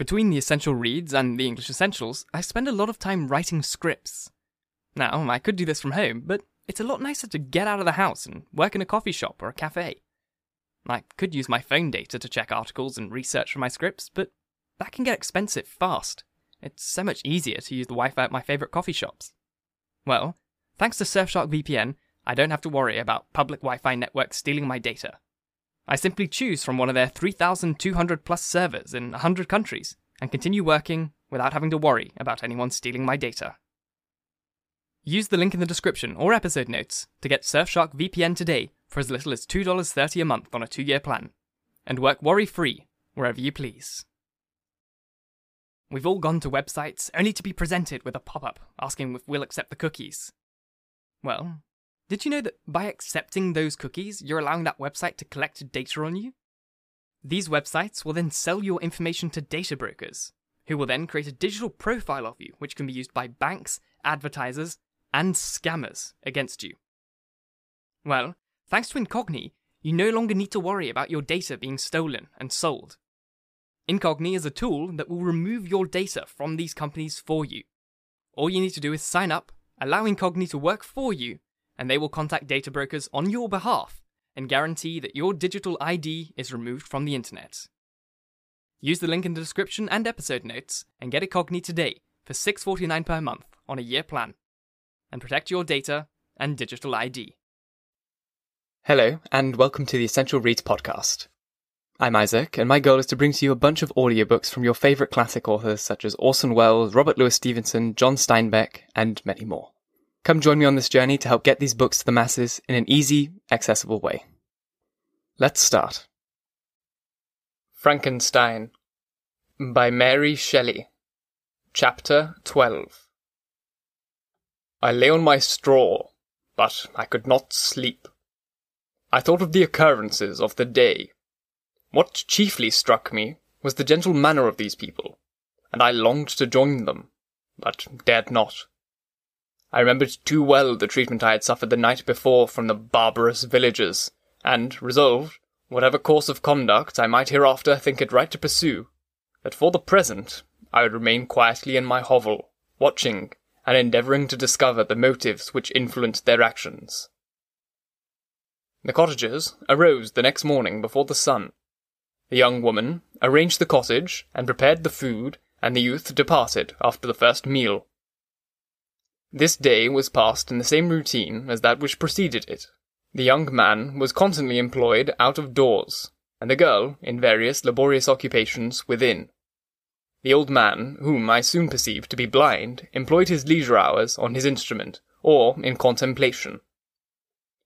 Between the essential reads and the English essentials, I spend a lot of time writing scripts. Now, I could do this from home, but it's a lot nicer to get out of the house and work in a coffee shop or a cafe. I could use my phone data to check articles and research for my scripts, but that can get expensive fast. It's so much easier to use the Wi Fi at my favourite coffee shops. Well, thanks to Surfshark VPN, I don't have to worry about public Wi Fi networks stealing my data. I simply choose from one of their 3,200 plus servers in 100 countries and continue working without having to worry about anyone stealing my data. Use the link in the description or episode notes to get Surfshark VPN today for as little as $2.30 a month on a two year plan, and work worry free wherever you please. We've all gone to websites only to be presented with a pop up asking if we'll accept the cookies. Well, did you know that by accepting those cookies, you're allowing that website to collect data on you? These websites will then sell your information to data brokers, who will then create a digital profile of you, which can be used by banks, advertisers, and scammers against you. Well, thanks to Incogni, you no longer need to worry about your data being stolen and sold. Incogni is a tool that will remove your data from these companies for you. All you need to do is sign up, allow Incogni to work for you, and they will contact data brokers on your behalf and guarantee that your digital ID is removed from the internet. Use the link in the description and episode notes and get Incogni today for $6.49 per month on a year plan and protect your data and digital ID. Hello, and welcome to the Essential Reads podcast. I'm Isaac, and my goal is to bring to you a bunch of audiobooks from your favourite classic authors such as Orson Welles, Robert Louis Stevenson, John Steinbeck, and many more. Come join me on this journey to help get these books to the masses in an easy, accessible way. Let's start. Frankenstein by Mary Shelley. Chapter 12 I lay on my straw, but I could not sleep. I thought of the occurrences of the day. What chiefly struck me was the gentle manner of these people, and I longed to join them, but dared not. I remembered too well the treatment I had suffered the night before from the barbarous villagers, and resolved, whatever course of conduct I might hereafter think it right to pursue, that for the present I would remain quietly in my hovel, watching and endeavouring to discover the motives which influenced their actions. The cottagers arose the next morning before the sun. The young woman arranged the cottage and prepared the food, and the youth departed after the first meal. This day was passed in the same routine as that which preceded it. The young man was constantly employed out of doors, and the girl in various laborious occupations within. The old man, whom I soon perceived to be blind, employed his leisure hours on his instrument, or in contemplation.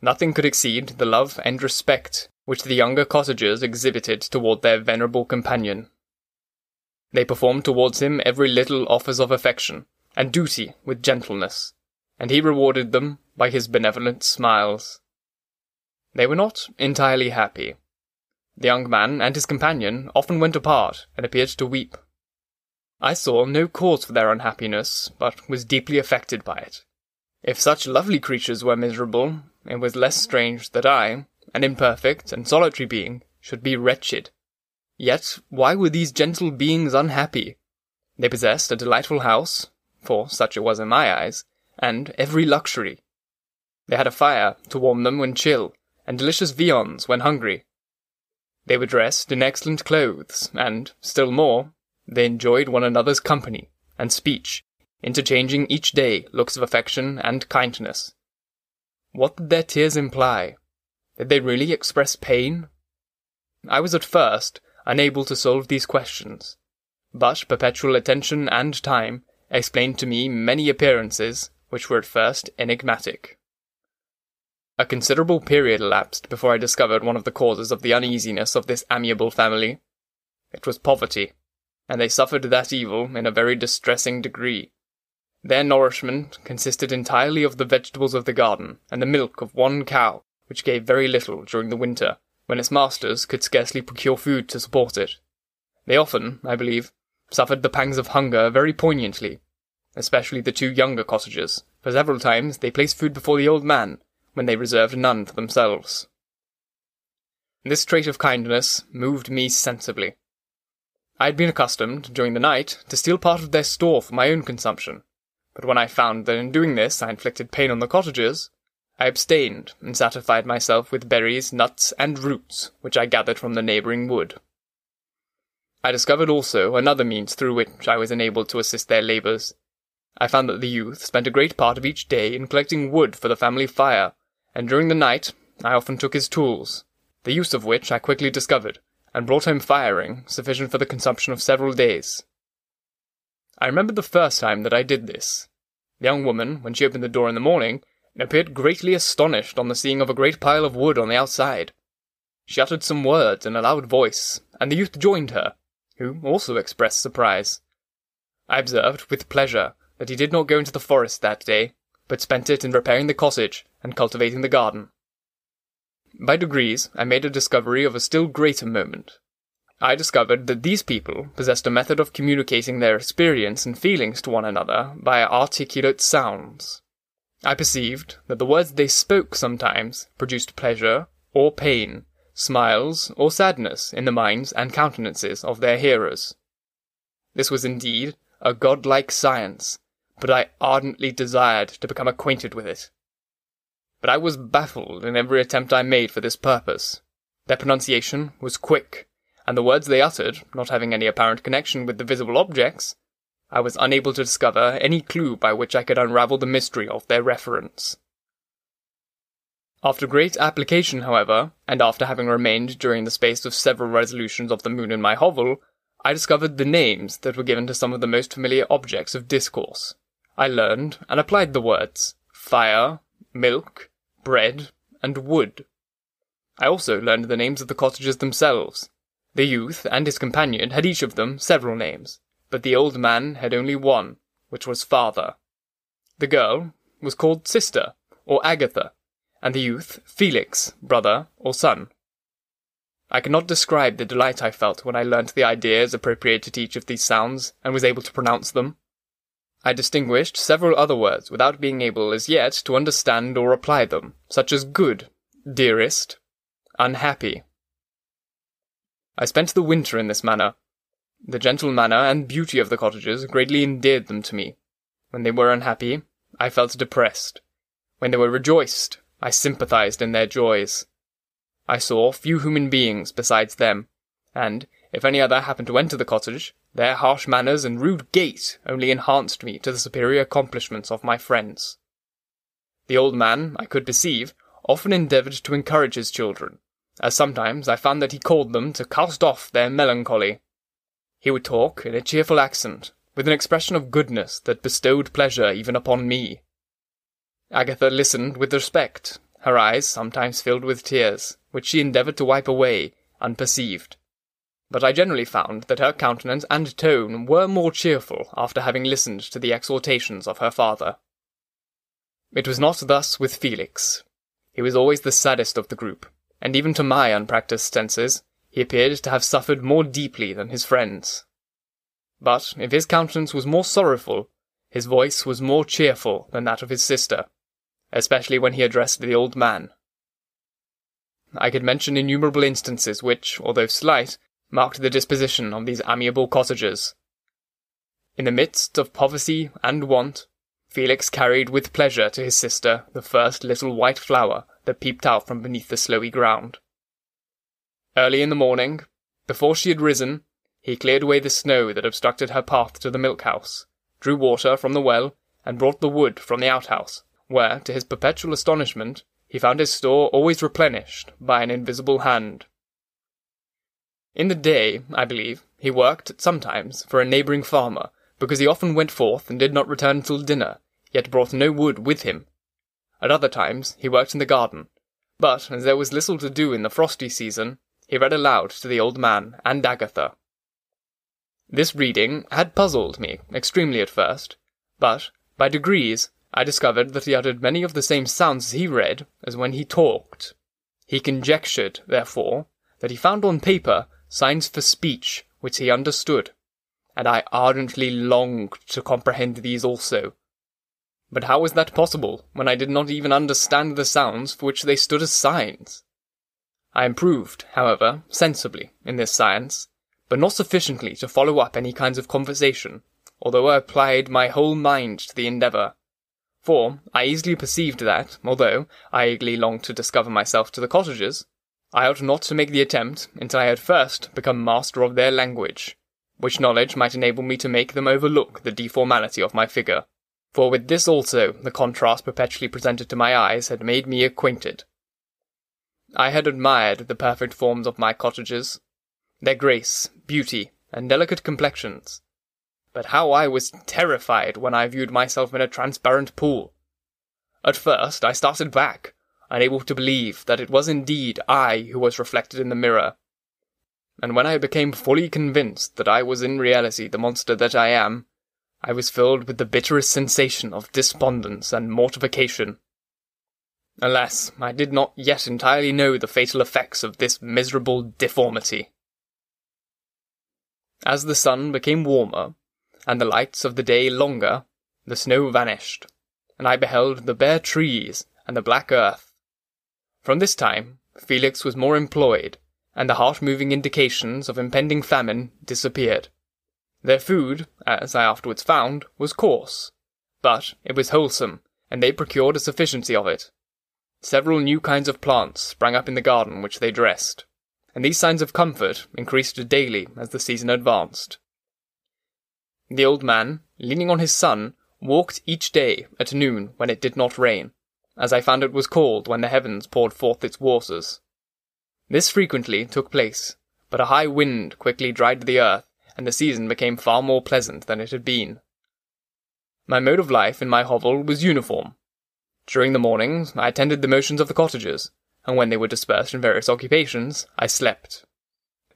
Nothing could exceed the love and respect which the younger cottagers exhibited toward their venerable companion. They performed towards him every little office of affection and duty with gentleness, and he rewarded them by his benevolent smiles. They were not entirely happy. The young man and his companion often went apart and appeared to weep. I saw no cause for their unhappiness, but was deeply affected by it. If such lovely creatures were miserable, it was less strange that I, an imperfect and solitary being, should be wretched. Yet why were these gentle beings unhappy? They possessed a delightful house, for such it was in my eyes, and every luxury. They had a fire to warm them when chill, and delicious viands when hungry. They were dressed in excellent clothes, and, still more, they enjoyed one another's company and speech, interchanging each day looks of affection and kindness. What did their tears imply? Did they really express pain? I was at first unable to solve these questions, but perpetual attention and time explained to me many appearances which were at first enigmatic. A considerable period elapsed before I discovered one of the causes of the uneasiness of this amiable family. It was poverty and they suffered that evil in a very distressing degree. Their nourishment consisted entirely of the vegetables of the garden and the milk of one cow, which gave very little during the winter, when its masters could scarcely procure food to support it. They often, I believe, suffered the pangs of hunger very poignantly, especially the two younger cottagers, for several times they placed food before the old man, when they reserved none for themselves. This trait of kindness moved me sensibly, I had been accustomed, during the night, to steal part of their store for my own consumption, but when I found that in doing this I inflicted pain on the cottagers, I abstained and satisfied myself with berries, nuts, and roots which I gathered from the neighbouring wood. I discovered also another means through which I was enabled to assist their labours. I found that the youth spent a great part of each day in collecting wood for the family fire, and during the night I often took his tools, the use of which I quickly discovered, and brought home firing sufficient for the consumption of several days. I remember the first time that I did this. The young woman, when she opened the door in the morning, appeared greatly astonished on the seeing of a great pile of wood on the outside. She uttered some words in a loud voice, and the youth joined her, who also expressed surprise. I observed, with pleasure, that he did not go into the forest that day, but spent it in repairing the cottage and cultivating the garden. By degrees, I made a discovery of a still greater moment. I discovered that these people possessed a method of communicating their experience and feelings to one another by articulate sounds. I perceived that the words they spoke sometimes produced pleasure or pain, smiles or sadness in the minds and countenances of their hearers. This was indeed a godlike science, but I ardently desired to become acquainted with it. But I was baffled in every attempt I made for this purpose. Their pronunciation was quick, and the words they uttered, not having any apparent connection with the visible objects, I was unable to discover any clue by which I could unravel the mystery of their reference. After great application, however, and after having remained during the space of several resolutions of the moon in my hovel, I discovered the names that were given to some of the most familiar objects of discourse. I learned and applied the words fire, milk, bread, and wood. I also learned the names of the cottages themselves. The youth and his companion had each of them several names, but the old man had only one, which was father. The girl was called sister, or Agatha, and the youth Felix, brother or son. I cannot describe the delight I felt when I learnt the ideas appropriated to each of these sounds and was able to pronounce them. I distinguished several other words without being able as yet to understand or apply them, such as good, dearest, unhappy. I spent the winter in this manner, the gentle manner and beauty of the cottages greatly endeared them to me. When they were unhappy, I felt depressed. When they were rejoiced, I sympathized in their joys. I saw few human beings besides them, and, if any other happened to enter the cottage, their harsh manners and rude gait only enhanced me to the superior accomplishments of my friends. The old man, I could perceive, often endeavoured to encourage his children, as sometimes I found that he called them to cast off their melancholy he would talk in a cheerful accent, with an expression of goodness that bestowed pleasure even upon me. Agatha listened with respect, her eyes sometimes filled with tears, which she endeavoured to wipe away, unperceived. But I generally found that her countenance and tone were more cheerful after having listened to the exhortations of her father. It was not thus with Felix. He was always the saddest of the group, and even to my unpractised senses, he appeared to have suffered more deeply than his friends. But if his countenance was more sorrowful, his voice was more cheerful than that of his sister, especially when he addressed the old man. I could mention innumerable instances which, although slight, marked the disposition of these amiable cottagers. In the midst of poverty and want, Felix carried with pleasure to his sister the first little white flower that peeped out from beneath the snowy ground. Early in the morning, before she had risen, he cleared away the snow that obstructed her path to the milk house, drew water from the well, and brought the wood from the outhouse, where, to his perpetual astonishment, he found his store always replenished by an invisible hand. In the day, I believe, he worked sometimes for a neighbouring farmer, because he often went forth and did not return till dinner, yet brought no wood with him. At other times he worked in the garden, but as there was little to do in the frosty season, he read aloud to the old man and Agatha. This reading had puzzled me extremely at first, but by degrees I discovered that he uttered many of the same sounds as he read as when he talked. He conjectured, therefore, that he found on paper signs for speech which he understood, and I ardently longed to comprehend these also. But how was that possible when I did not even understand the sounds for which they stood as signs? I improved, however, sensibly in this science, but not sufficiently to follow up any kinds of conversation, although I applied my whole mind to the endeavour. For I easily perceived that, although I eagerly longed to discover myself to the cottagers, I ought not to make the attempt until I had first become master of their language, which knowledge might enable me to make them overlook the deformality of my figure. For with this also the contrast perpetually presented to my eyes had made me acquainted. I had admired the perfect forms of my cottagers, their grace, beauty, and delicate complexions, but how I was terrified when I viewed myself in a transparent pool. At first I started back, unable to believe that it was indeed I who was reflected in the mirror. And when I became fully convinced that I was in reality the monster that I am, I was filled with the bitterest sensation of despondence and mortification. Alas, I did not yet entirely know the fatal effects of this miserable deformity. As the sun became warmer, and the lights of the day longer, the snow vanished, and I beheld the bare trees and the black earth. From this time, Felix was more employed, and the heart-moving indications of impending famine disappeared. Their food, as I afterwards found, was coarse, but it was wholesome, and they procured a sufficiency of it. Several new kinds of plants sprang up in the garden which they dressed, and these signs of comfort increased daily as the season advanced. The old man, leaning on his son, walked each day at noon when it did not rain, as I found it was cold when the heavens poured forth its waters. This frequently took place, but a high wind quickly dried the earth, and the season became far more pleasant than it had been. My mode of life in my hovel was uniform. During the mornings, I attended the motions of the cottagers, and when they were dispersed in various occupations, I slept.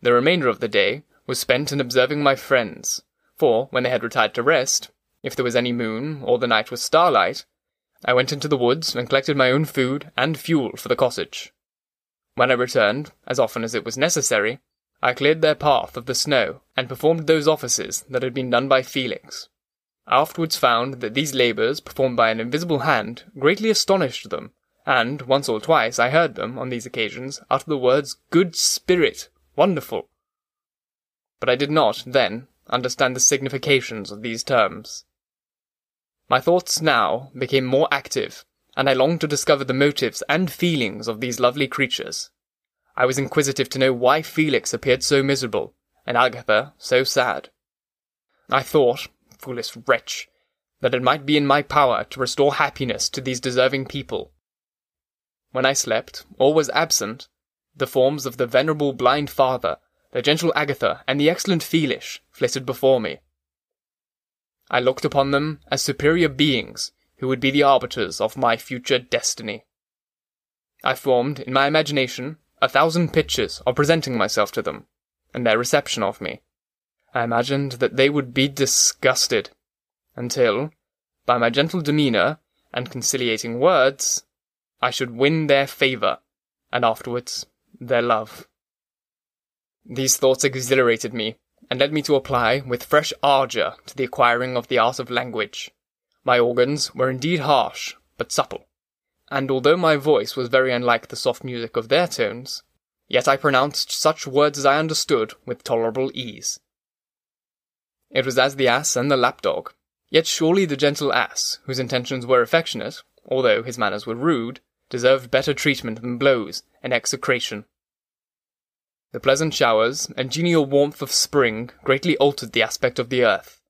The remainder of the day was spent in observing my friends, when they had retired to rest, if there was any moon, or the night was starlight, I went into the woods and collected my own food and fuel for the cottage. When I returned, as often as it was necessary, I cleared their path of the snow and performed those offices that had been done by Felix. I afterwards found that these labours, performed by an invisible hand, greatly astonished them, and once or twice I heard them, on these occasions, utter the words good spirit, wonderful. But I did not, then, understand the significations of these terms. My thoughts now became more active, and I longed to discover the motives and feelings of these lovely creatures. I was inquisitive to know why Felix appeared so miserable, and Agatha so sad. I thought, foolish wretch, that it might be in my power to restore happiness to these deserving people. When I slept, or was absent, the forms of the venerable blind father the gentle Agatha and the excellent Felix flitted before me. I looked upon them as superior beings who would be the arbiters of my future destiny. I formed, in my imagination, a thousand pictures of presenting myself to them, and their reception of me. I imagined that they would be disgusted, until, by my gentle demeanour and conciliating words, I should win their favour, and afterwards their love. These thoughts exhilarated me, and led me to apply with fresh ardour to the acquiring of the art of language. My organs were indeed harsh, but supple, and although my voice was very unlike the soft music of their tones, yet I pronounced such words as I understood with tolerable ease. It was as the ass and the lapdog, yet surely the gentle ass, whose intentions were affectionate, although his manners were rude, deserved better treatment than blows and execration. The pleasant showers and genial warmth of spring greatly altered the aspect of the earth.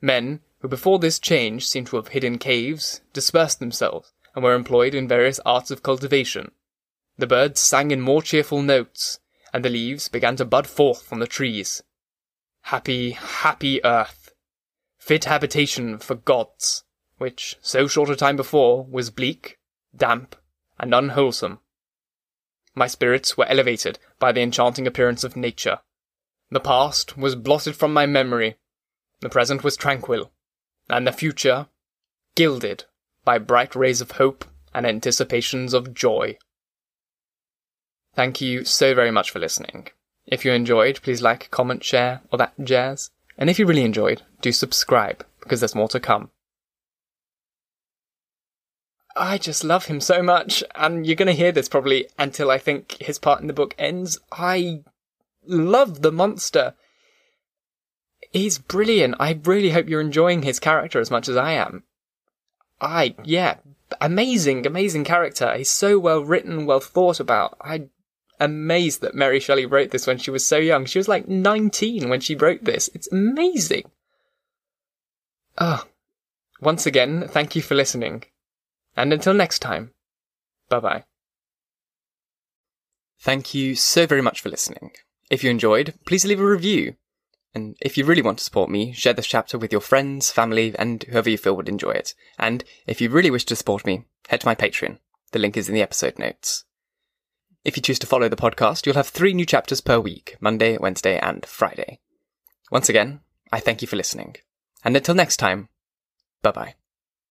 Men, who before this change seemed to have hid in caves, dispersed themselves, and were employed in various arts of cultivation. The birds sang in more cheerful notes, and the leaves began to bud forth from the trees. Happy, happy earth! Fit habitation for gods, which, so short a time before, was bleak, damp, and unwholesome. My spirits were elevated by the enchanting appearance of nature. The past was blotted from my memory, the present was tranquil, and the future gilded by bright rays of hope and anticipations of joy. Thank you so very much for listening. If you enjoyed, please like, comment, share, or that jazz. And if you really enjoyed, do subscribe, because there's more to come. I just love him so much, and you're going to hear this probably until I think his part in the book ends. I love the monster. He's brilliant. I really hope you're enjoying his character as much as I am. I, yeah, amazing, amazing character. He's so well written, well thought about. I'm amazed that Mary Shelley wrote this when she was so young. She was like 19 when she wrote this. It's amazing. Oh, once again, thank you for listening. And until next time, bye bye. Thank you so very much for listening. If you enjoyed, please leave a review. And if you really want to support me, share this chapter with your friends, family, and whoever you feel would enjoy it. And if you really wish to support me, head to my Patreon. The link is in the episode notes. If you choose to follow the podcast, you'll have three new chapters per week Monday, Wednesday, and Friday. Once again, I thank you for listening. And until next time, bye bye.